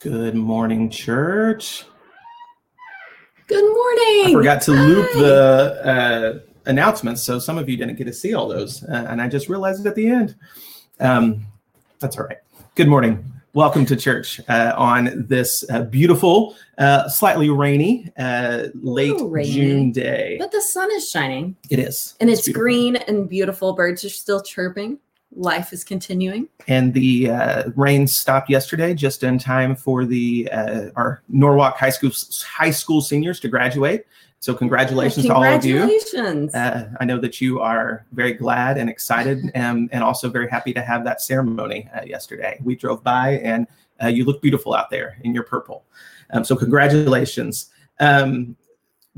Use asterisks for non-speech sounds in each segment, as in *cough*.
Good morning, church. Good morning. I forgot to loop Hi. the uh, announcements, so some of you didn't get to see all those, uh, and I just realized it at the end. Um, that's all right. Good morning. Welcome to church uh, on this uh, beautiful, uh, slightly rainy, uh, late rainy. June day. But the sun is shining It is, and it's, beautiful. green and beautiful. Birds are still chirping. Life is continuing. and the uh, rain stopped yesterday just in time for the uh, our Norwalk High School high school seniors to graduate. So congratulations to all of you. Congratulations. Uh, I know that you are very glad and excited, *laughs* and, and also very happy to have that ceremony uh, yesterday. We drove by, and uh, you look beautiful out there in your purple. Um, so congratulations. Um,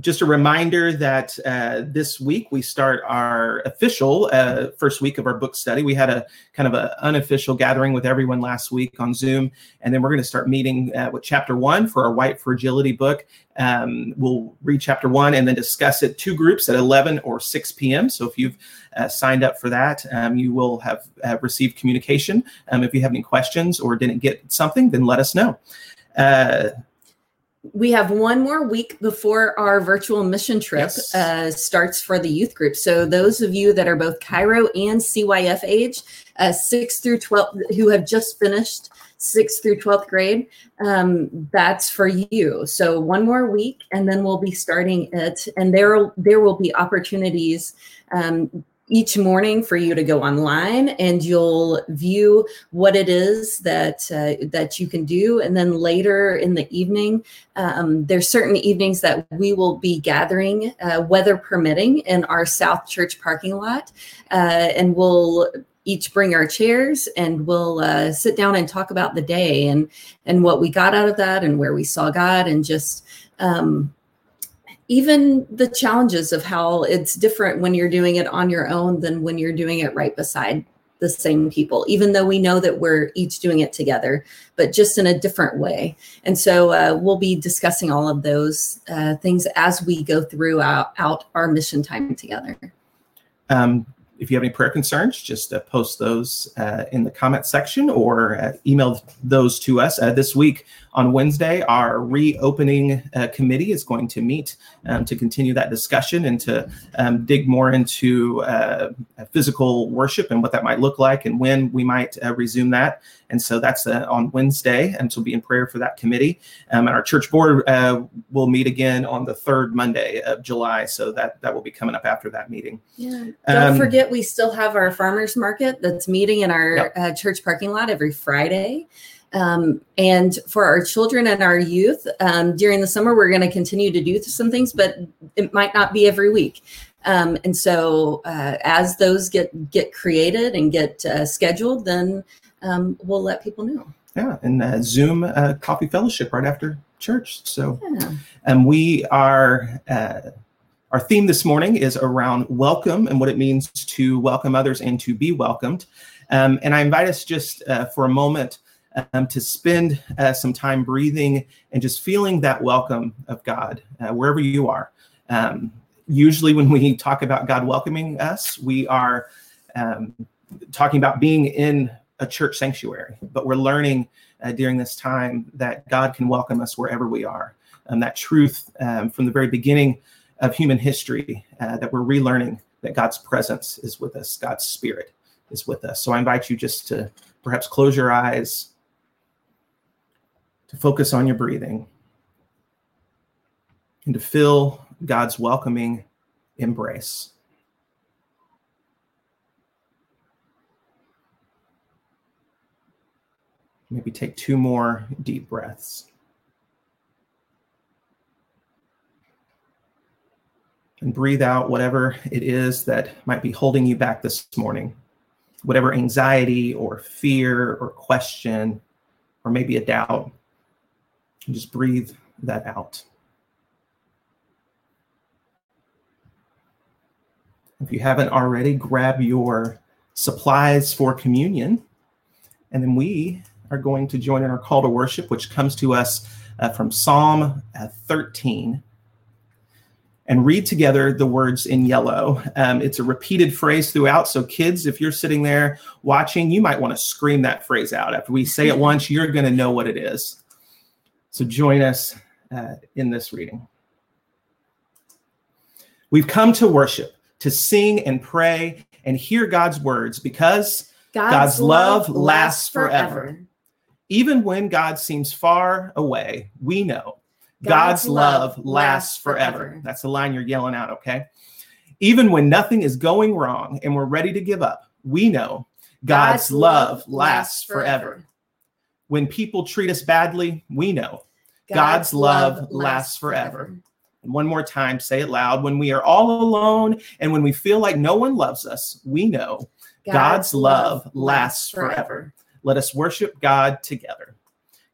just a reminder that uh, this week we start our official uh, first week of our book study. We had a kind of an unofficial gathering with everyone last week on Zoom, and then we're going to start meeting uh, with chapter one for our White Fragility book. Um, we'll read chapter one and then discuss it two groups at 11 or 6 p.m. So if you've uh, signed up for that, um, you will have uh, received communication. Um, if you have any questions or didn't get something, then let us know. We have one more week before our virtual mission trip Yes. uh, starts for the youth group. So those of you that are both Chi Rho and CYF age, uh, six through 12, who have just finished sixth through 12th grade, um, that's for you. So one more week and then we'll be starting it. And there, there will be opportunities um, each morning for you to go online and you'll view what it is that uh, that you can do. And then later in the evening um, there's certain evenings that we will be gathering uh, weather permitting in our south church parking lot uh, and we'll each bring our chairs and we'll uh, sit down and talk about the day and and what we got out of that and where we saw God and just um, even the challenges of how it's different when you're doing it on your own than when you're doing it right beside the same people, even though we know that we're each doing it together, but just in a different way. And so uh, we'll be discussing all of those uh, things as we go through out, out our mission time together. Um, if you have any prayer concerns, just uh, post those uh, in the comment section or uh, email those to us. Uh, this week on Wednesday, our reopening uh, committee is going to meet um, to continue that discussion and to um, dig more into uh, physical worship and what that might look like and when we might resume that. And so that's on Wednesday, and so be in prayer for that committee. Um, and our church board will meet again on the third Monday of July, so that that will be coming up after that meeting. Yeah. Don't um, forget we still have our farmers market that's meeting in our yep. uh, church parking lot every Friday. Um, and for our children and our youth, um, during the summer, we're going to continue to do some things, but it might not be every week. Um, and so, uh, as those get get created and get uh, scheduled, then um, we'll let people know. Yeah, and uh, Zoom uh, coffee fellowship right after church. So, yeah. and we are uh, our theme this morning is around welcome and what it means to welcome others and to be welcomed. Um, and I invite us just uh, for a moment um, to spend uh, some time breathing and just feeling that welcome of God uh, wherever you are. Um, usually, when we talk about God welcoming us, we are um, talking about being in a church sanctuary, but we're learning uh, during this time that God can welcome us wherever we are. And that truth um, from the very beginning of human history uh, that we're relearning that God's presence is with us, God's spirit is with us. So I invite you just to perhaps close your eyes, to focus on your breathing, and to feel God's welcoming embrace. Maybe take two more deep breaths. and breathe out whatever it is that might be holding you back this morning, whatever anxiety or fear or question or maybe a doubt. And just breathe that out. If you haven't already, grab your supplies for communion. And then we are going to join in our call to worship, which comes to us uh, from Psalm uh, 13 and read together the words in yellow. Um, it's a repeated phrase throughout. So, kids, if you're sitting there watching, you might want to scream that phrase out. After we say it *laughs* once, you're going to know what it is. So, join us uh, in this reading. We've come to worship, to sing and pray and hear God's words because God's, God's love, love lasts forever. forever. Even when God seems far away, we know God's, God's love, love lasts forever. forever. That's the line you're yelling out, okay? Even when nothing is going wrong and we're ready to give up, we know God's, God's love lasts forever. forever. When people treat us badly, we know God's, God's love, love lasts forever. forever. And one more time, say it loud. When we are all alone and when we feel like no one loves us, we know God's, God's love lasts forever. forever. Let us worship God together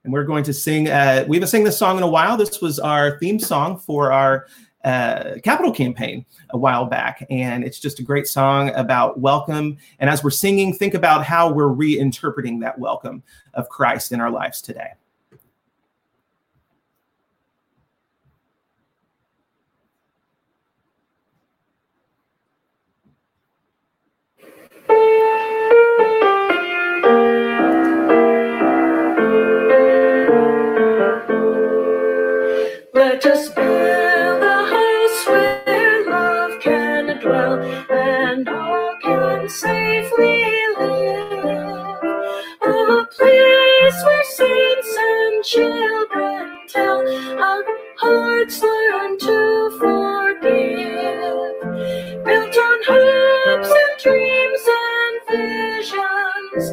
and we're going to sing. Uh, we haven't sang this song in a while. This was our theme song for our uh, capital campaign a while back, and it's just a great song about welcome. And as we're singing, think about how we're reinterpreting that welcome of Christ in our lives today. Children tell our hearts learn to forgive. Built on hopes and dreams and visions,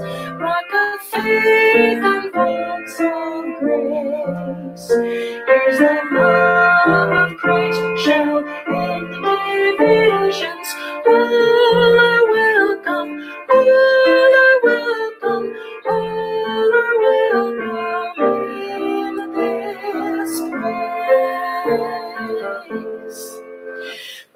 rock of faith and vaults of grace. Here's the love of Christ shall end divisions. All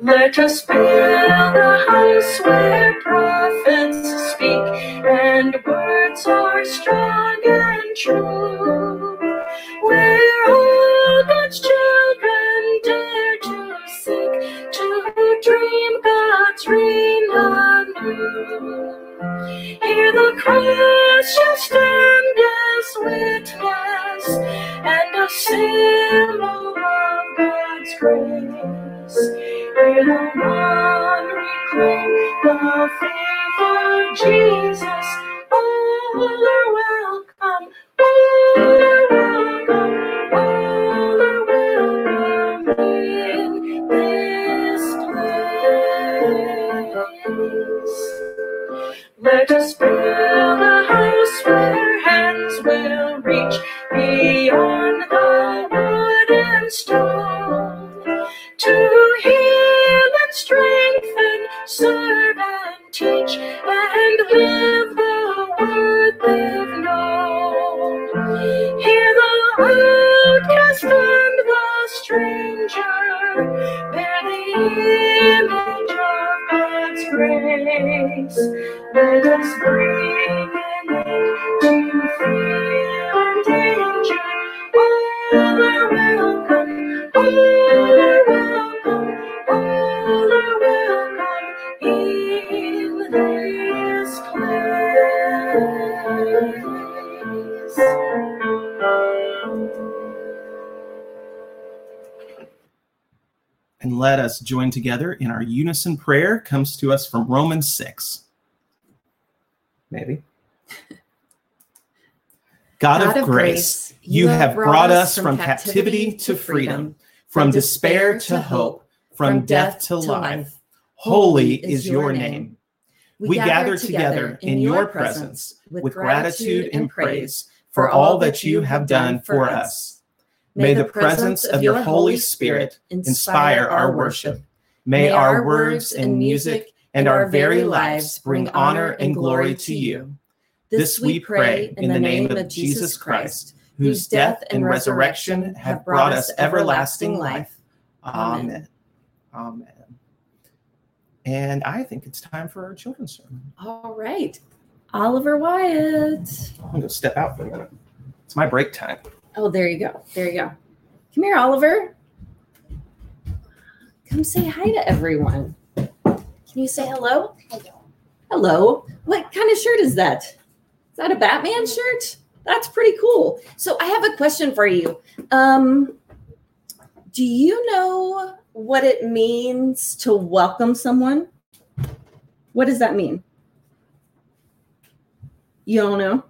Let us build the house where prophets speak and words are strong and true. Where all God's children dare to seek to dream God's reign anew. Here the cross shall stand as witness and a symbol of God's grace. The faith of Jesus. All us join together in our unison prayer comes to us from Romans 6. Maybe. *laughs* God, of, grace, you have brought us from captivity to freedom, from despair to hope, from death to life. Holy is your name. We gather together in your presence with gratitude and praise for all that you have done for us. May the presence of your Holy Spirit inspire our worship. May our words and music and our very lives bring honor and glory to you. This we pray in the name of Jesus Christ, whose death and resurrection have brought us everlasting life. Amen. Amen. And I think it's time for our children's sermon. All right. Oliver Wyatt. I'm going to step out for a minute. It's my break time. Oh, there you go. There you go. Come here, Oliver. Come say hi to everyone. Can you say hello? Hello. Hello. What kind of shirt is that? Is that a Batman shirt? That's pretty cool. So I have a question for you. Um, do you know what it means to welcome someone? What does that mean? You don't know?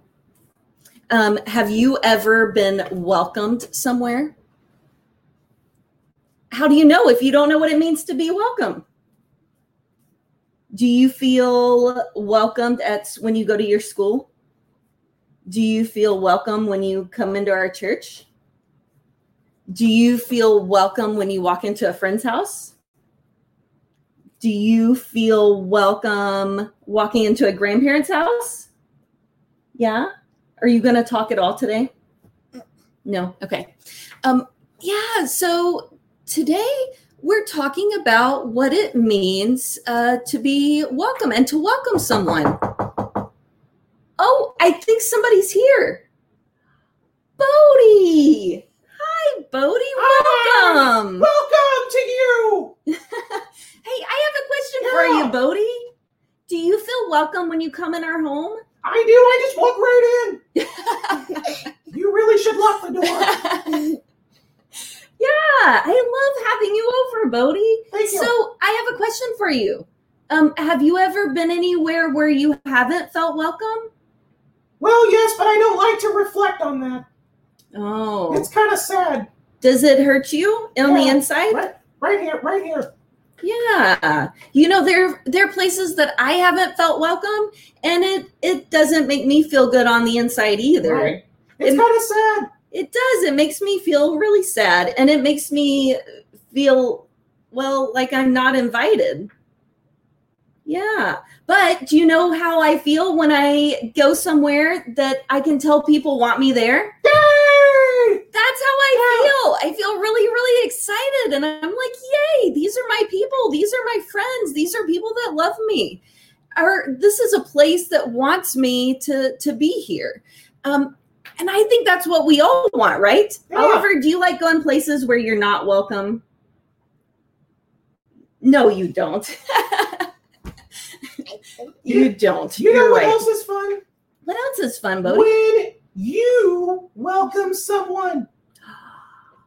Um, have you ever been welcomed somewhere? How do you know if you don't know what it means to be welcome? Do you feel welcomed at when you go to your school? Do you feel welcome when you come into our church? Do you feel welcome when you walk into a friend's house? Do you feel welcome walking into a grandparent's house? Yeah. Are you going to talk at all today? No. Okay. Um, yeah. So today we're talking about what it means uh, to be welcome and to welcome someone. Oh, I think somebody's here. Bodie. Hi, Bodie. Welcome. Welcome to you. *laughs* hey, I have a question for you, Bodie. Do you feel welcome when you come in our home? I do. I just walk right in. *laughs* You really should lock the door. *laughs* Yeah, I love having you over, Bodie. Thank you. So I have a question for you. Um, have you ever been anywhere where you haven't felt welcome? Well, yes, but I don't like to reflect on that. Oh, It's kind of sad. does it hurt you on the inside? Right, right here, right here. Yeah, you know there there are places that I haven't felt welcome, and it it doesn't make me feel good on the inside either. Right. It's And- kind of sad. It does. It makes me feel really sad, and it makes me feel well like I'm not invited. Yeah, but do you know how I feel when I go somewhere that I can tell people want me there? Yay! That's how I feel. I feel really, really excited. And I'm like, yay, these are my people. These are my friends. These are people that love me. Or this is a place that wants me to, to be here. Um, and I think that's what we all want, right? Yeah. Oliver, do you like going places where you're not welcome? No, you don't. *laughs* you don't. You know You're what right. else is fun? What else is fun, Bodie? When you welcome someone.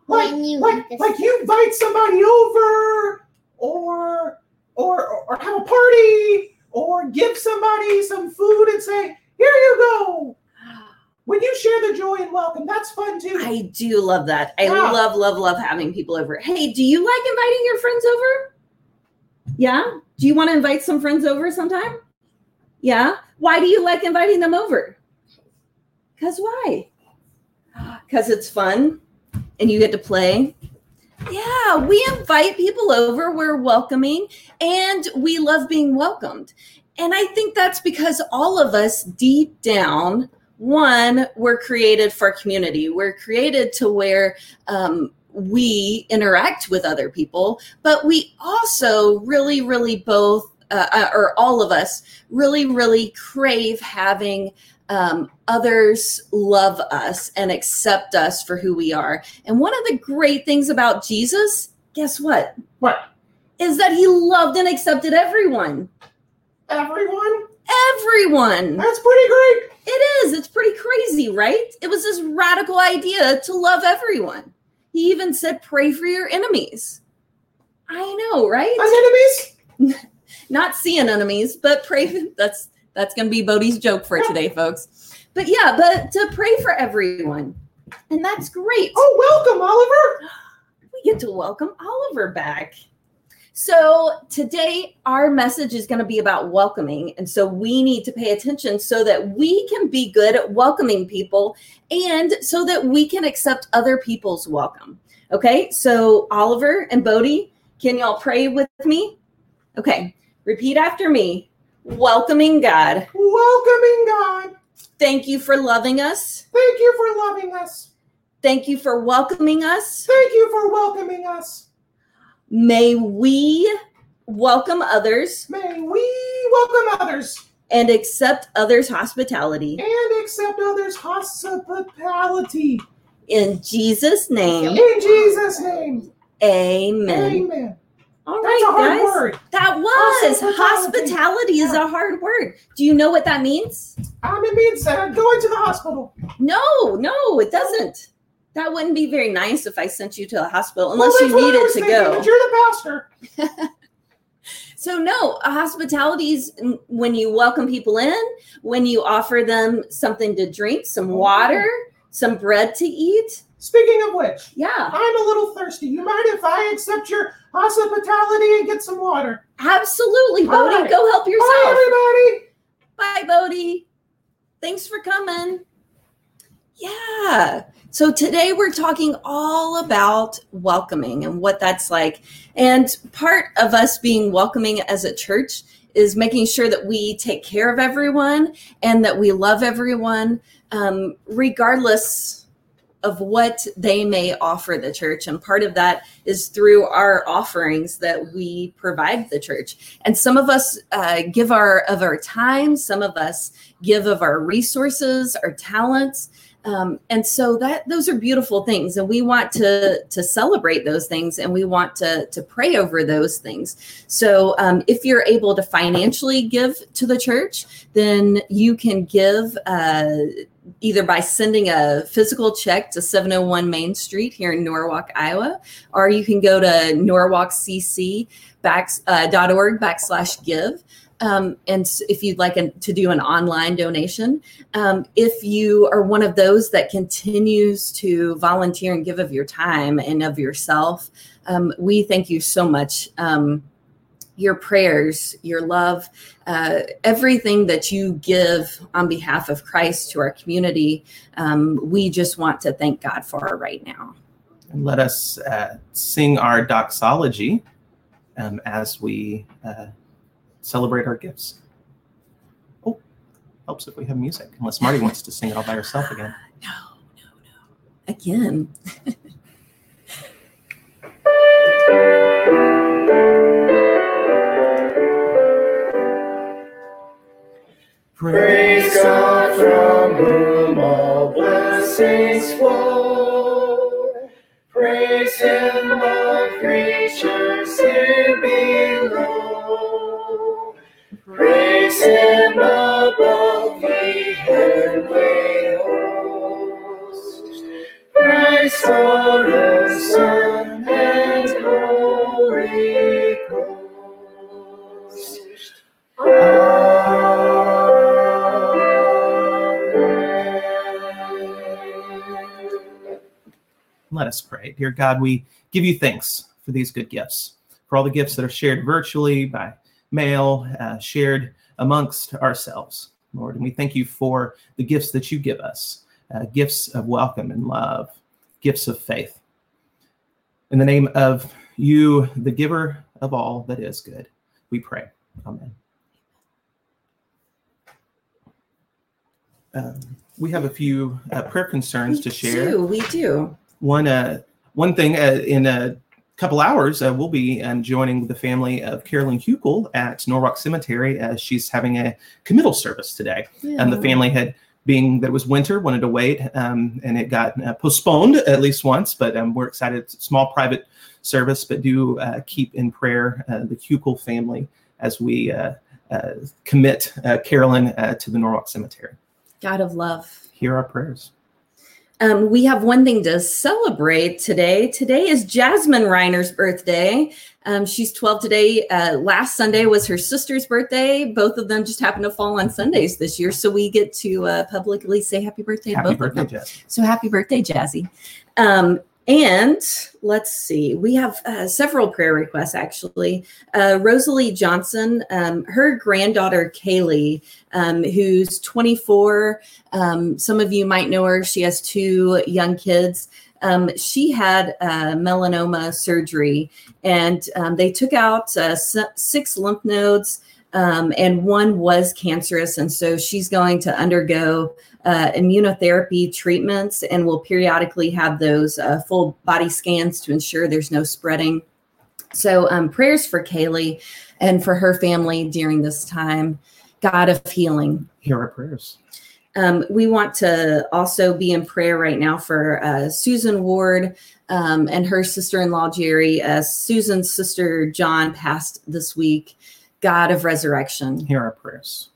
Like, you like, like you invite somebody over or or or have a party or give somebody some food and say, here you go. When you share the joy and welcome, that's fun too. I do love that. I Yeah. love, love, love having people over. Hey, do you like inviting your friends over? Yeah. Do you want to invite some friends over sometime? Yeah. Why do you like inviting them over? Because why? Because it's fun and you get to play. Yeah, we invite people over. We're welcoming and we love being welcomed. And I think that's because all of us deep down, one, we're created for community. We're created to where um, we interact with other people, but we also really, really both, uh, uh, or all of us, really, really crave having um, others love us and accept us for who we are. And one of the great things about Jesus, guess what? What? Is that he loved and accepted everyone. Everyone? Everyone. That's pretty great. It is. It's pretty crazy, right? It was this radical idea to love everyone. He even said, pray for your enemies. I know, right? Anemones? *laughs* Not seeing enemies, but pray. *laughs* That's that's gonna be Bodie's joke for today, *laughs* folks. But yeah, but to pray for everyone. And that's great. Oh, welcome, Oliver. we get to welcome Oliver back. So, today our message is going to be about welcoming. And so, we need to pay attention so that we can be good at welcoming people and so that we can accept other people's welcome. Okay. So, Oliver and Bodie, can y'all pray with me? Okay. Repeat after me Welcoming God. Welcoming God. Thank you for loving us. Thank you for loving us. Thank you for welcoming us. Thank you for welcoming us. May we welcome others May we welcome others and accept others' hospitality. and accept others' hospitality. In Jesus' name, In Jesus' name. amen. Amen. All That's right, a hard guys. word. That was Hospitality. hospitality is a hard word. Do you know what that means? Um, it means uh, going to the hospital. No, no, it doesn't. That wouldn't be very nice if I sent you to a hospital unless Well, you needed to go. but You're the pastor. *laughs* So no, hospitality is when you welcome people in, when you offer them something to drink, some water, some bread to eat. Speaking of which, Yeah, I'm a little thirsty. You mind if I accept your hospitality and get some water? absolutely, Bodie. right. Go help yourself. Bye, everybody. Bye, Bodie. Thanks for coming. Yeah. So today we're talking all about welcoming and what that's like. And part of us being welcoming as a church is making sure that we take care of everyone and that we love everyone, um, regardless of what they may offer the church. And part of that is through our offerings that we provide the church. And some of us uh, give our of our time, some of us give of our resources, our talents. Um, and so that those are beautiful things, and we want to to celebrate those things, and we want to to pray over those things. So um, if you're able to financially give to the church, then you can give uh, either by sending a physical check to 701 Main Street here in Norwalk, Iowa, or you can go to norwalkcc back, uh, backslash give. Um, and if you'd like an, to do an online donation, um, if you are one of those that continues to volunteer and give of your time and of yourself, um, we thank you so much. Um, your prayers, your love, uh, everything that you give on behalf of Christ to our community, um, we just want to thank God for right now. And let us uh, sing our doxology um, as we uh, celebrate our gifts. Oh, helps if we have music, unless Marty wants to sing it all by herself again. *sighs* No, no, no. again. *laughs* Praise God from whom all blessings flow. Praise Him, all creatures here below. Praise Him above the heavenly host. Praise Father, Son, and Holy Ghost. Amen. Let us pray. Dear God, we give you thanks for these good gifts, for all the gifts that are shared virtually by mail, uh, shared amongst ourselves, Lord. And we thank you for the gifts that you give us uh, gifts of welcome and love, gifts of faith. In the name of you, the giver of all that is good, we pray. Amen. Um, we have a few uh, prayer concerns to share Do, we do. one uh one thing uh, in a couple hours uh, we'll be um, joining the family of carolyn hukel at norwalk cemetery as she's having a committal service today. And the family had being that it was winter wanted to wait um, and it got uh, postponed at least once but um, we're excited. It's a small private service but do uh, keep in prayer uh, the hukel family as we uh, uh, commit uh, carolyn uh, to the norwalk cemetery. God of love. hear our prayers Um, we have one thing to celebrate today. Today is Jasmine Reiner's birthday. Um, she's 12 today. Uh, last Sunday was her sister's birthday. Both of them just happened to fall on Sundays this year. So we get to uh, publicly say happy birthday to happy both of them. So happy birthday, Jazzy. Um, and let's see, we have uh, several prayer requests actually. Uh, Rosalie Johnson, um, her granddaughter Kaylee, um, who's 24. Um, some of you might know her. She has two young kids. Um, she had uh, melanoma surgery, and um, they took out uh, six lymph nodes, um, and one was cancerous. And so she's going to undergo uh, immunotherapy treatments and we'll periodically have those uh, full body scans to ensure there's no spreading. So, um, prayers for Kaylee and for her family during this time. God of healing. hear our prayers Um, we want to also be in prayer right now for uh, Susan Ward um, and her sister in law, Jerry. Uh, Susan's sister, John, passed this week. God of resurrection. hear our prayers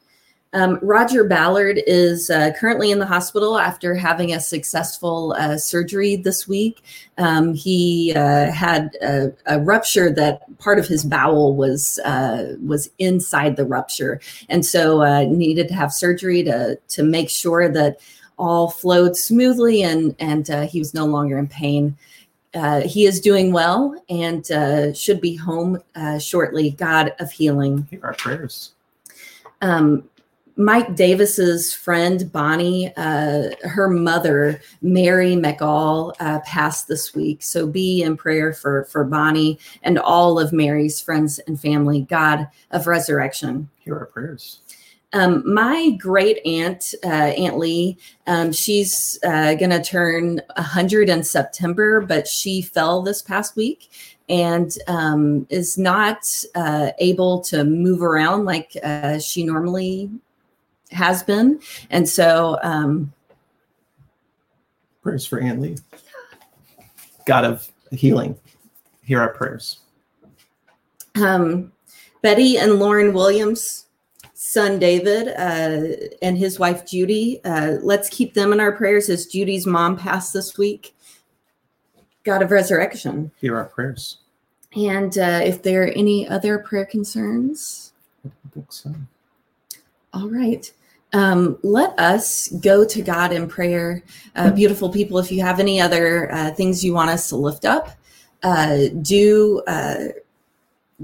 Um, Roger Ballard is uh, currently in the hospital after having a successful uh, surgery this week. Um, he uh, had a, a rupture that part of his bowel was uh, was inside the rupture, and so uh, needed to have surgery to to make sure that all flowed smoothly and and uh, he was no longer in pain. Uh, he is doing well and uh, should be home uh, shortly. God of healing. hear our prayers um, Mike Davis's friend Bonnie, uh, her mother Mary McAll uh, passed this week. So be in prayer for for Bonnie and all of Mary's friends and family. God of resurrection. hear our prayers Um, my great aunt, uh, Aunt Lee, um, she's uh, going to turn 100 in September, but she fell this past week and um, is not uh, able to move around like uh, she normally has been. And so, um, prayers for Aunt Lee. God of healing, hear our prayers. um, Betty and Lauren Williams, son David, uh, and his wife Judy. Uh, let's keep them in our prayers as Judy's mom passed this week. God of resurrection. Hear our prayers. And uh, if there are any other prayer concerns, I think so. All right. Um, let us go to God in prayer. Uh, beautiful people, if you have any other uh, things you want us to lift up, uh, do uh,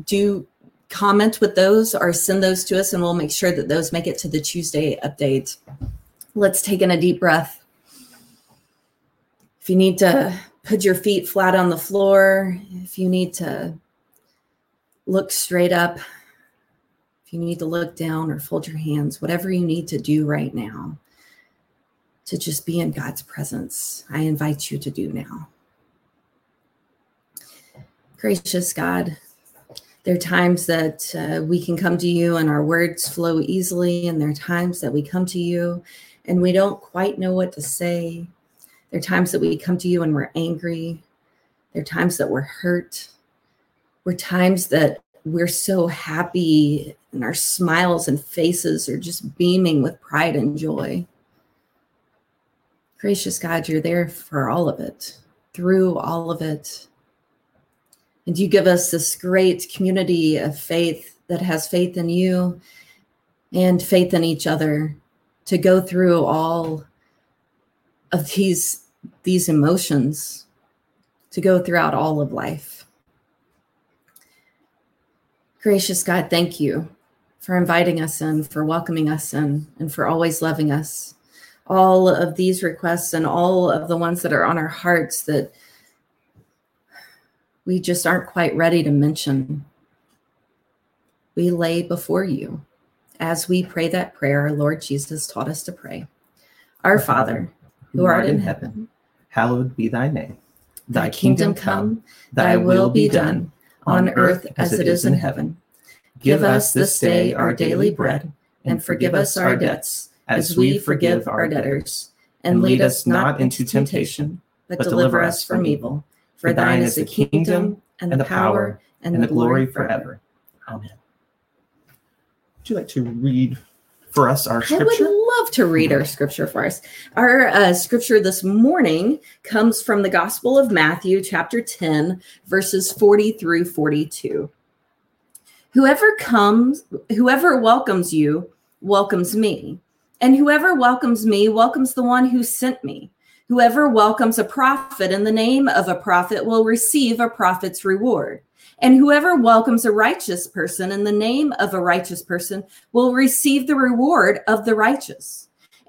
do comment with those or send those to us, and we'll make sure that those make it to the Tuesday update. Let's take in a deep breath. If you need to put your feet flat on the floor, if you need to look straight up, you need to look down or fold your hands, whatever you need to do right now, to just be in God's presence, I invite you to do now. Gracious God, there are times that uh, we can come to you and our words flow easily, and there are times that we come to you and we don't quite know what to say. There are times that we come to you and we're angry. There are times that we're hurt. There are times that we're so happy and our smiles and faces are just beaming with pride and joy. Gracious God, you're there for all of it, through all of it. And you give us this great community of faith that has faith in you and faith in each other to go through all of these these emotions to go throughout all of life. Gracious God, thank you for inviting us in, for welcoming us in, and for always loving us. All of these requests and all of the ones that are on our hearts that we just aren't quite ready to mention, we lay before you as we pray that prayer our Lord Jesus taught us to pray. Our Father, who art in heaven, hallowed be thy name. thy kingdom come, thy will be done, on earth as it is in heaven. Give us this day our daily bread, and forgive us our debts, as we forgive our debtors. And lead us not into temptation, but deliver us from evil. For thine is the kingdom, and the power, and the glory forever. Amen. Would you like to read for us our I would scripture? To read our scripture for us. Our uh, scripture this morning comes from the Gospel of Matthew, chapter 10, verses 40 through 42. Whoever comes, whoever welcomes you, welcomes me. And whoever welcomes me, welcomes the one who sent me. Whoever welcomes a prophet in the name of a prophet will receive a prophet's reward. And whoever welcomes a righteous person in the name of a righteous person will receive the reward of the righteous.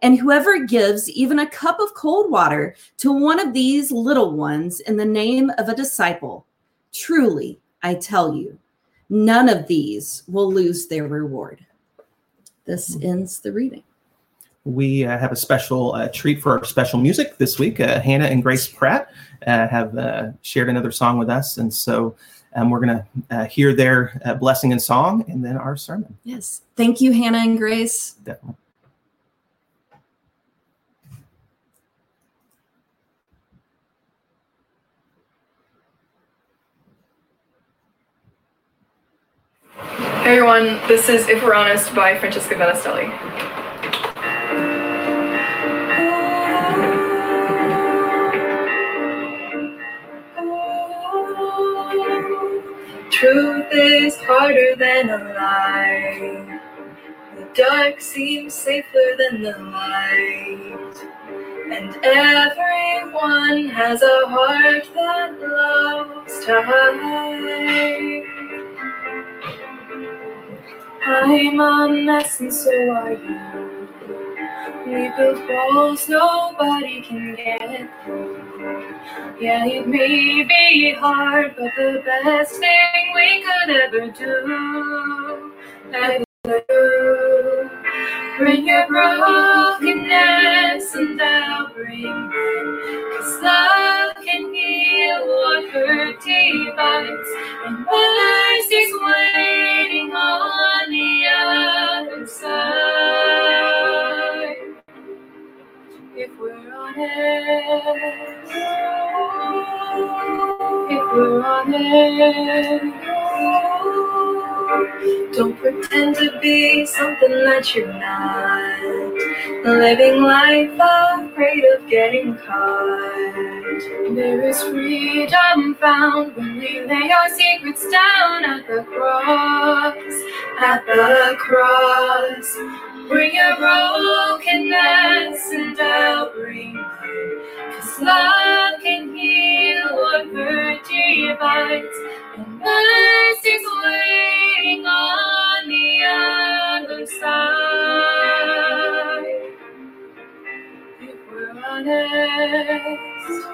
And whoever gives even a cup of cold water to one of these little ones in the name of a disciple, truly, I tell you, none of these will lose their reward. This ends the reading. We uh, have a special uh, treat for our special music this week. Uh, Hannah and Grace Pratt uh, have uh, shared another song with us. And so um, we're going to uh, hear their uh, blessing and song and then our sermon. Yes. Thank you, Hannah and Grace. Definitely. Hey everyone, this is If We're Honest by Francesca Battistelli. Truth is harder than a lie. The dark seems safer than the light. And everyone has a heart that loves to hide. I'm a mess and so are you. We build walls nobody can get through. Yeah, it may be hard, but the best thing we could ever do. ever do. Bring your brokenness and I'll bring. Cause love can heal what hurt divides. And mercy's waiting don't pretend to be something that you're not. Living life afraid of getting caught. There is freedom found when we lay our secrets down at the cross. At the cross. Bring your brokenness and I'll bring mine. Cause love can heal what hurt divides. And mercy's waiting on the other side. If we're honest,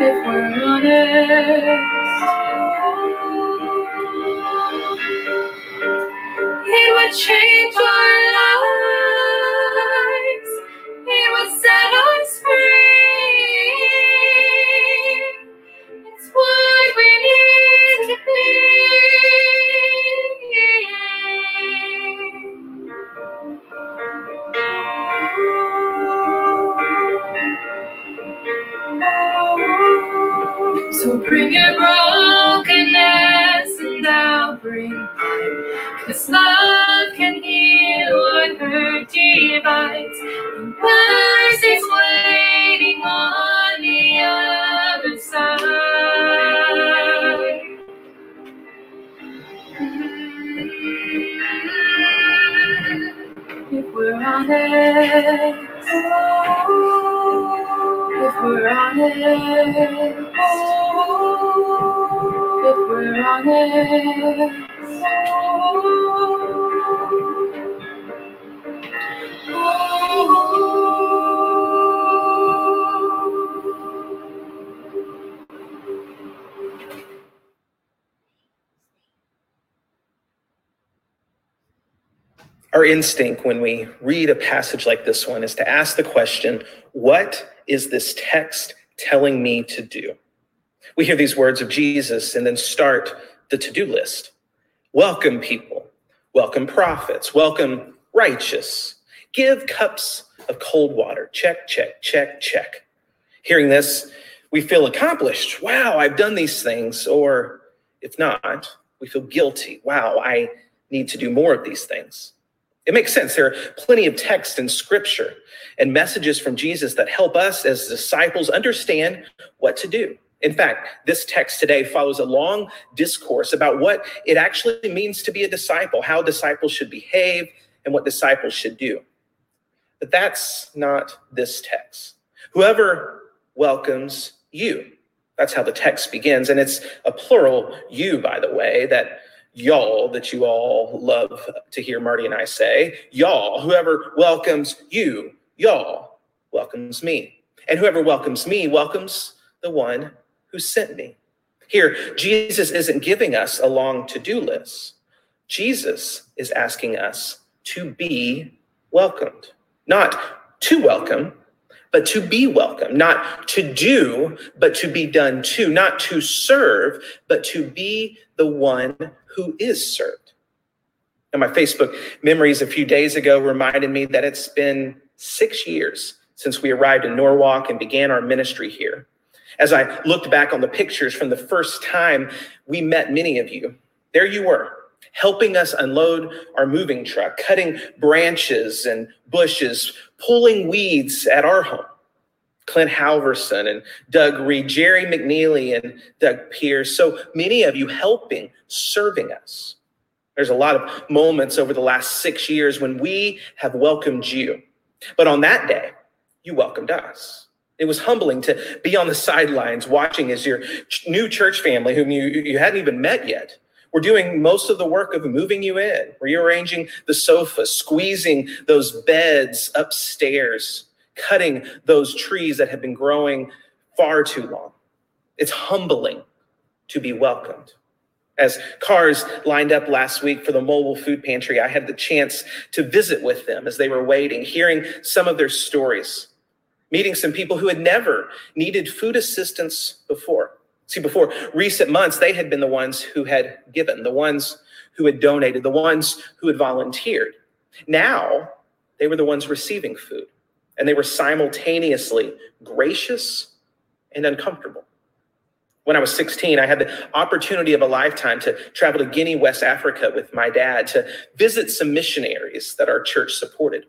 if we're honest. It would change our lives. It would set us free. It's what we need to be. So bring it round. Our instinct when we read a passage like this one is to ask the question, what is this text telling me to do? We hear these words of Jesus and then start the to do list. Welcome, people. Welcome, prophets. Welcome, righteous. Give cups of cold water. Check, check, check, check. Hearing this, we feel accomplished. Wow, I've done these things. Or if not, we feel guilty. Wow, I need to do more of these things. It makes sense. There are plenty of text in scripture and messages from Jesus that help us as disciples understand what to do. In fact, this text today follows a long discourse about what it actually means to be a disciple, how disciples should behave, and what disciples should do. But that's not this text. Whoever welcomes you. That's how the text begins. And it's a plural you, by the way, that y'all that you all love to hear Marty and I say. Y'all, whoever welcomes you, y'all welcomes me. And whoever welcomes me welcomes the one who sent me. Here, Jesus isn't giving us a long to do list. Jesus is asking us to be welcomed, not to welcome, but to be welcome, not to do, but to be done to, not to serve, but to be the one who is served. And my Facebook memories a few days ago reminded me that it's been six years since we arrived in Norwalk and began our ministry here. As I looked back on the pictures from the first time we met many of you, there you were, helping us unload our moving truck, cutting branches and bushes, pulling weeds at our home. Clint Halverson and Doug Reed, Jerry McNeely and Doug Pierce. So many of you helping, serving us. There's a lot of moments over the last six years when we have welcomed you. But on that day, you welcomed us. It was humbling to be on the sidelines watching as your new church family, whom you, you hadn't even met yet, were doing most of the work of moving you in, rearranging the sofa, squeezing those beds upstairs, cutting those trees that have been growing far too long. It's humbling to be welcomed. As cars lined up last week for the mobile food pantry, I had the chance to visit with them as they were waiting, hearing some of their stories, meeting some people who had never needed food assistance before. See, before recent months, they had been the ones who had given, the ones who had donated, the ones who had volunteered. Now, they were the ones receiving food and they were simultaneously gracious and uncomfortable. When I was 16, I had the opportunity of a lifetime to travel to Guinea, West Africa with my dad to visit some missionaries that our church supported.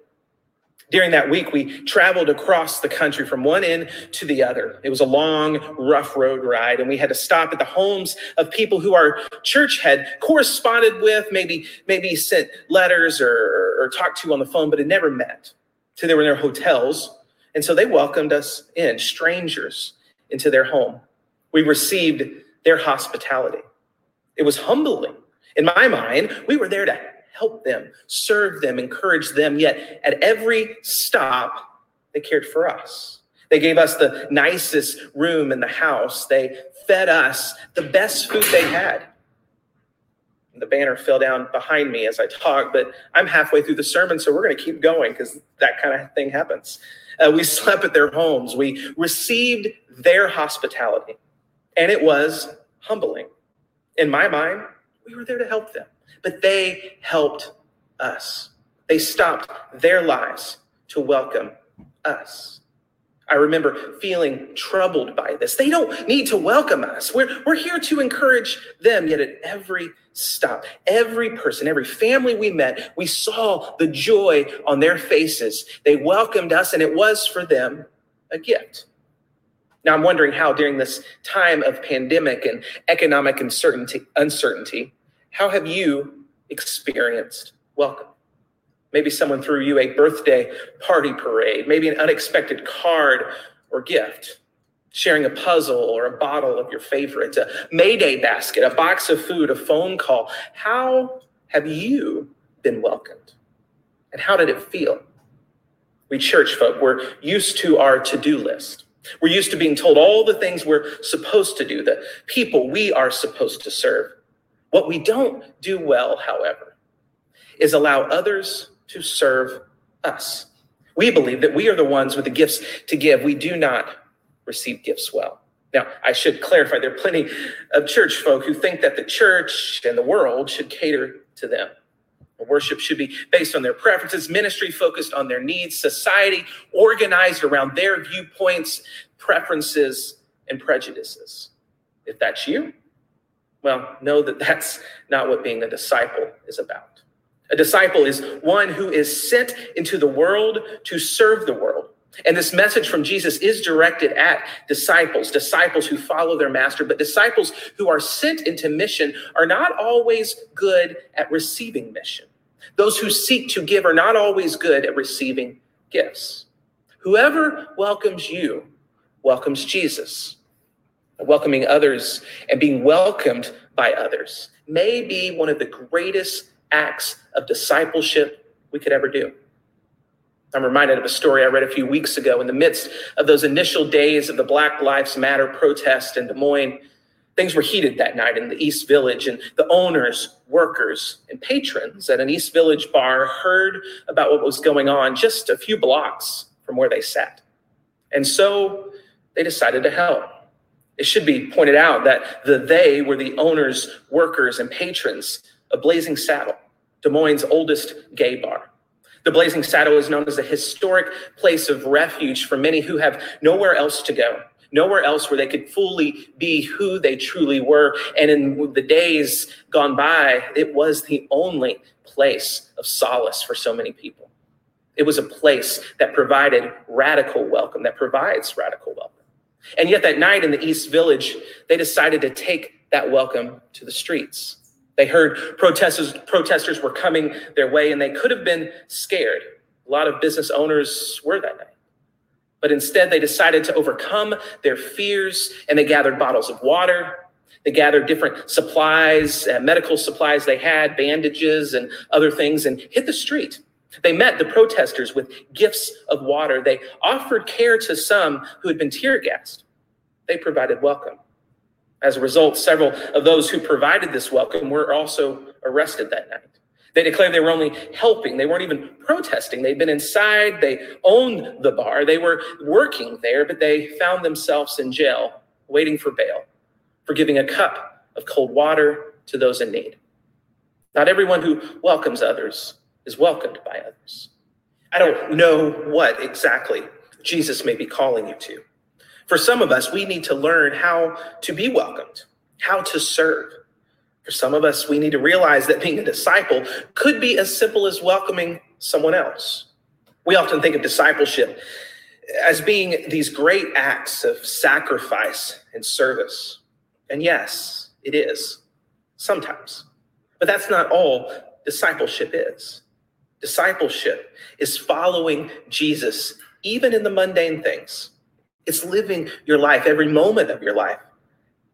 During that week, we traveled across the country from one end to the other. It was a long, rough road ride, and we had to stop at the homes of people who our church had corresponded with, maybe maybe sent letters or, or talked to on the phone, but had never met. So they were in their hotels, and so they welcomed us in, strangers, into their home. We received their hospitality. It was humbling. In my mind, we were there to help them, serve them, encourage them. Yet at every stop, they cared for us. They gave us the nicest room in the house. They fed us the best food they had. The banner fell down behind me as I talked, but I'm halfway through the sermon, so we're going to keep going because that kind of thing happens. Uh, we *laughs* slept at their homes. We received their hospitality, and it was humbling. In my mind, we were there to help them but they helped us. They stopped their lives to welcome us. I remember feeling troubled by this. They don't need to welcome us. We're, we're here to encourage them. Yet at every stop, every person, every family we met, we saw the joy on their faces. They welcomed us, and it was for them a gift. Now, I'm wondering how during this time of pandemic and economic uncertainty, uncertainty how have you experienced welcome? Maybe someone threw you a birthday party parade, maybe an unexpected card or gift, sharing a puzzle or a bottle of your favorite, a Mayday basket, a box of food, a phone call. How have you been welcomed? And how did it feel? We church folk, we're used to our to do list. We're used to being told all the things we're supposed to do, the people we are supposed to serve. What we don't do well, however, is allow others to serve us. We believe that we are the ones with the gifts to give. We do not receive gifts well. Now, I should clarify there are plenty of church folk who think that the church and the world should cater to them. Worship should be based on their preferences, ministry focused on their needs, society organized around their viewpoints, preferences, and prejudices. If that's you, well, know that that's not what being a disciple is about. A disciple is one who is sent into the world to serve the world. And this message from Jesus is directed at disciples, disciples who follow their master, but disciples who are sent into mission are not always good at receiving mission. Those who seek to give are not always good at receiving gifts. Whoever welcomes you welcomes Jesus. Welcoming others and being welcomed by others may be one of the greatest acts of discipleship we could ever do. I'm reminded of a story I read a few weeks ago in the midst of those initial days of the Black Lives Matter protest in Des Moines. Things were heated that night in the East Village, and the owners, workers, and patrons at an East Village bar heard about what was going on just a few blocks from where they sat. And so they decided to help. It should be pointed out that the they were the owners, workers, and patrons of Blazing Saddle, Des Moines' oldest gay bar. The Blazing Saddle is known as a historic place of refuge for many who have nowhere else to go, nowhere else where they could fully be who they truly were. And in the days gone by, it was the only place of solace for so many people. It was a place that provided radical welcome, that provides radical welcome. And yet, that night in the East Village, they decided to take that welcome to the streets. They heard protesters, protesters were coming their way and they could have been scared. A lot of business owners were that night. But instead, they decided to overcome their fears and they gathered bottles of water. They gathered different supplies, uh, medical supplies they had, bandages and other things, and hit the street. They met the protesters with gifts of water. They offered care to some who had been tear gassed. They provided welcome. As a result, several of those who provided this welcome were also arrested that night. They declared they were only helping. They weren't even protesting. They'd been inside. They owned the bar. They were working there, but they found themselves in jail, waiting for bail, for giving a cup of cold water to those in need. Not everyone who welcomes others is welcomed by others. I don't know what exactly Jesus may be calling you to. For some of us, we need to learn how to be welcomed, how to serve. For some of us, we need to realize that being a disciple could be as simple as welcoming someone else. We often think of discipleship as being these great acts of sacrifice and service. And yes, it is sometimes. But that's not all discipleship is. Discipleship is following Jesus, even in the mundane things. It's living your life, every moment of your life,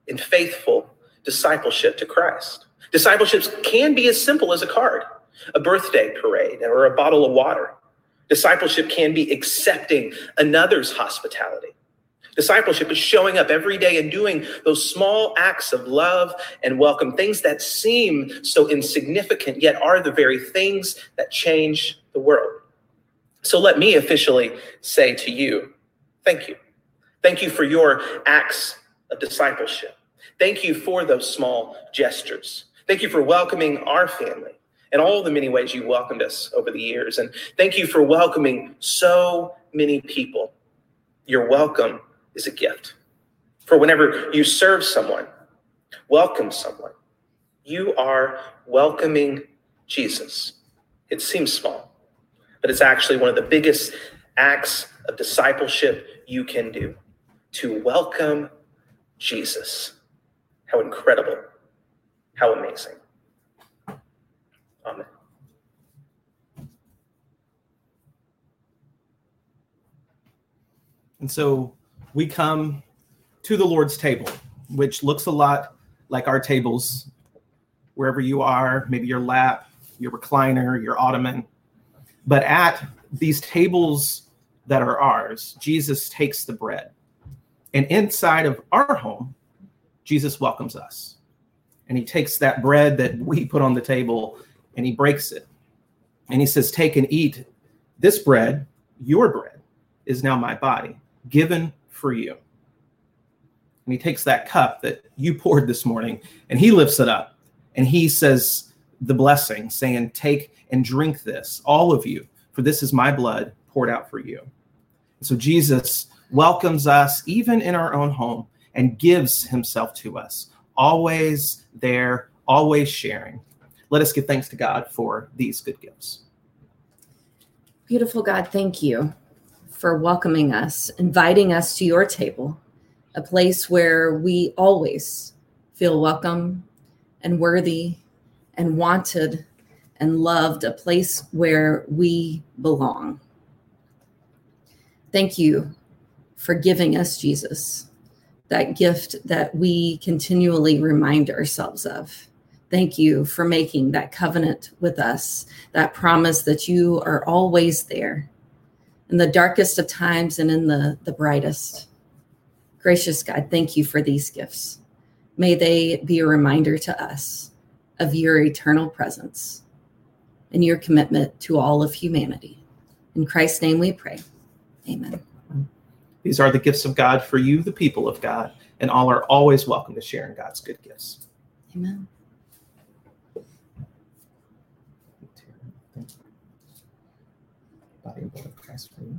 in faithful discipleship to Christ. Discipleships can be as simple as a card, a birthday parade, or a bottle of water. Discipleship can be accepting another's hospitality. Discipleship is showing up every day and doing those small acts of love and welcome, things that seem so insignificant, yet are the very things that change the world. So let me officially say to you, thank you. Thank you for your acts of discipleship. Thank you for those small gestures. Thank you for welcoming our family and all the many ways you welcomed us over the years. And thank you for welcoming so many people You're welcome is a gift. For whenever you serve someone, welcome someone, you are welcoming Jesus. It seems small, but it's actually one of the biggest acts of discipleship you can do to welcome Jesus. How incredible. How amazing. Amen. And so we come to the Lord's table, which looks a lot like our tables, wherever you are, maybe your lap, your recliner, your ottoman. But at these tables that are ours, Jesus takes the bread. And inside of our home, Jesus welcomes us. And he takes that bread that we put on the table and he breaks it. And he says, Take and eat this bread, your bread, is now my body, given for you. And he takes that cup that you poured this morning and he lifts it up and he says the blessing, saying, Take and drink this, all of you, for this is my blood poured out for you. So Jesus welcomes us even in our own home and gives himself to us, always there, always sharing. Let us give thanks to God for these good gifts. Beautiful God, thank you for welcoming us, inviting us to your table, a place where we always feel welcome and worthy and wanted and loved, a place where we belong. Thank you for giving us Jesus, that gift that we continually remind ourselves of. Thank you for making that covenant with us, that promise that you are always there in the darkest of times and in the, the brightest. Gracious God, thank you for these gifts. May they be a reminder to us of your eternal presence and your commitment to all of humanity. In Christ's name we pray. Amen. These are the gifts of God for you, the people of God, and all are always welcome to share in God's good gifts. Amen. Body and blood of Christ for you.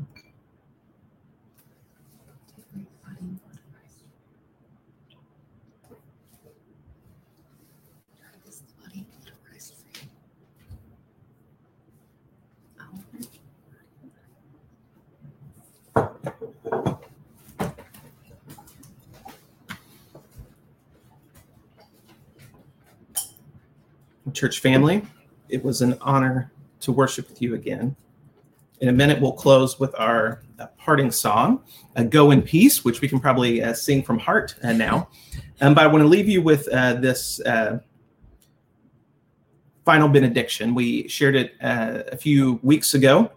Church family, it was an honor to worship with you again. In a minute, we'll close with our uh, parting song, uh, Go in Peace, which we can probably uh, sing from heart uh, now. Um, but I want to leave you with uh, this uh, final benediction. We shared it a few weeks ago,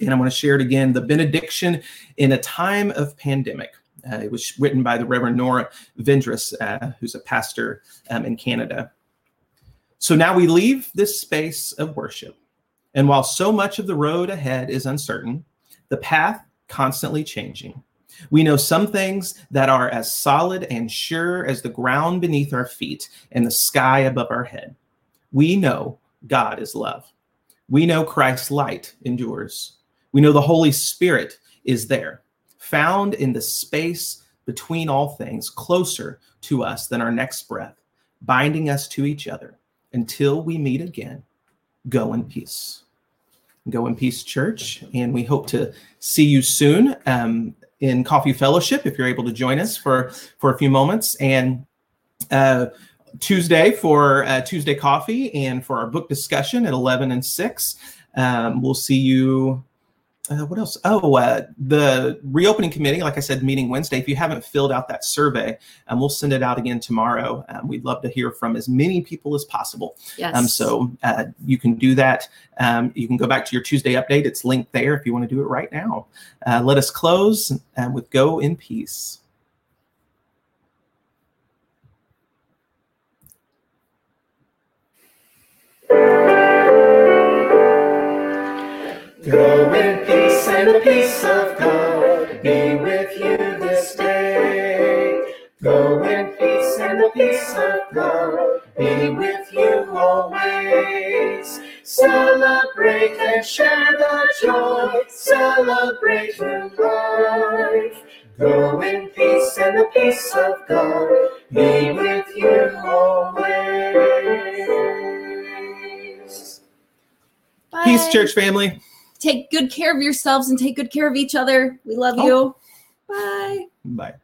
and I want to share it again the benediction in a time of pandemic. it was written by the Reverend Nora Vedress, who's a pastor um, in Canada. So now we leave this space of worship. And while so much of the road ahead is uncertain, the path constantly changing, we know some things that are as solid and sure as the ground beneath our feet and the sky above our head. We know God is love. We know Christ's light endures. We know the Holy Spirit is there, found in the space between all things, closer to us than our next breath, binding us to each other until we meet again, go in peace. Go in peace, church. And we hope to see you soon um, in Coffee Fellowship if you're able to join us for, for a few moments. And uh, Tuesday for uh, Tuesday Coffee and for our book discussion at 11 and 6. Um, we'll see you uh, what else? Oh, uh, the reopening committee, like I said, meeting Wednesday. If you haven't filled out that survey, um, we'll send it out again tomorrow. Um, we'd love to hear from as many people as possible. Yes. Um, so uh, you can do that. Um, you can go back to your Tuesday update. It's linked there if you want to do it right now. Uh, let us close uh, with Go in Peace. Go in peace the peace of God be with you this day. Go in peace and the peace of God be with you always. Celebrate and share the joy, celebrate your life. Go in peace, and the peace of God be with you always. Peace, church family. Take good care of yourselves and take good care of each other. We love Oh. you. Bye. Bye.